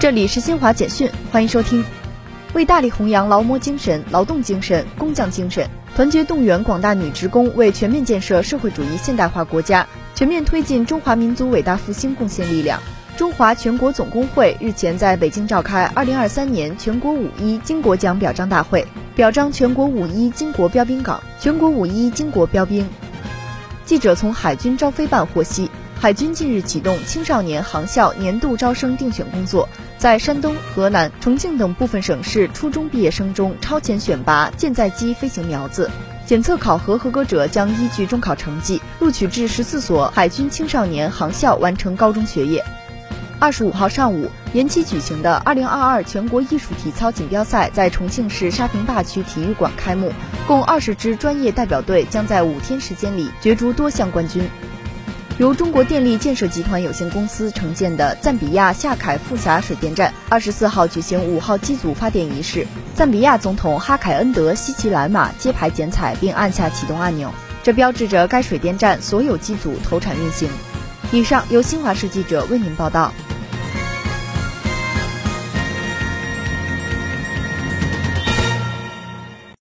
这里是新华简讯，欢迎收听。为大力弘扬劳模精神、劳动精神、工匠精神，团结动员广大女职工为全面建设社会主义现代化国家、全面推进中华民族伟大复兴贡献力量。中华全国总工会日前在北京召开二零二三年全国五一巾帼奖表彰大会，表彰全国五一巾帼标兵岗、全国五一巾帼标兵。记者从海军招飞办获悉，海军近日启动青少年航校年度招生定选工作，在山东、河南、重庆等部分省市初中毕业生中超前选拔舰载机飞行苗子。检测考核合格者将依据中考成绩录取至十四所海军青少年航校完成高中学业。二十五号上午，延期举行的二零二二全国艺术体操锦标赛在重庆市沙坪坝区体育馆开幕，共二十支专业代表队将在五天时间里角逐多项冠军。由中国电力建设集团有限公司承建的赞比亚夏凯富峡水电站二十四号举行五号机组发电仪式，赞比亚总统哈凯恩德西奇兰马揭牌剪彩并按下启动按钮，这标志着该水电站所有机组投产运行。以上由新华社记者为您报道。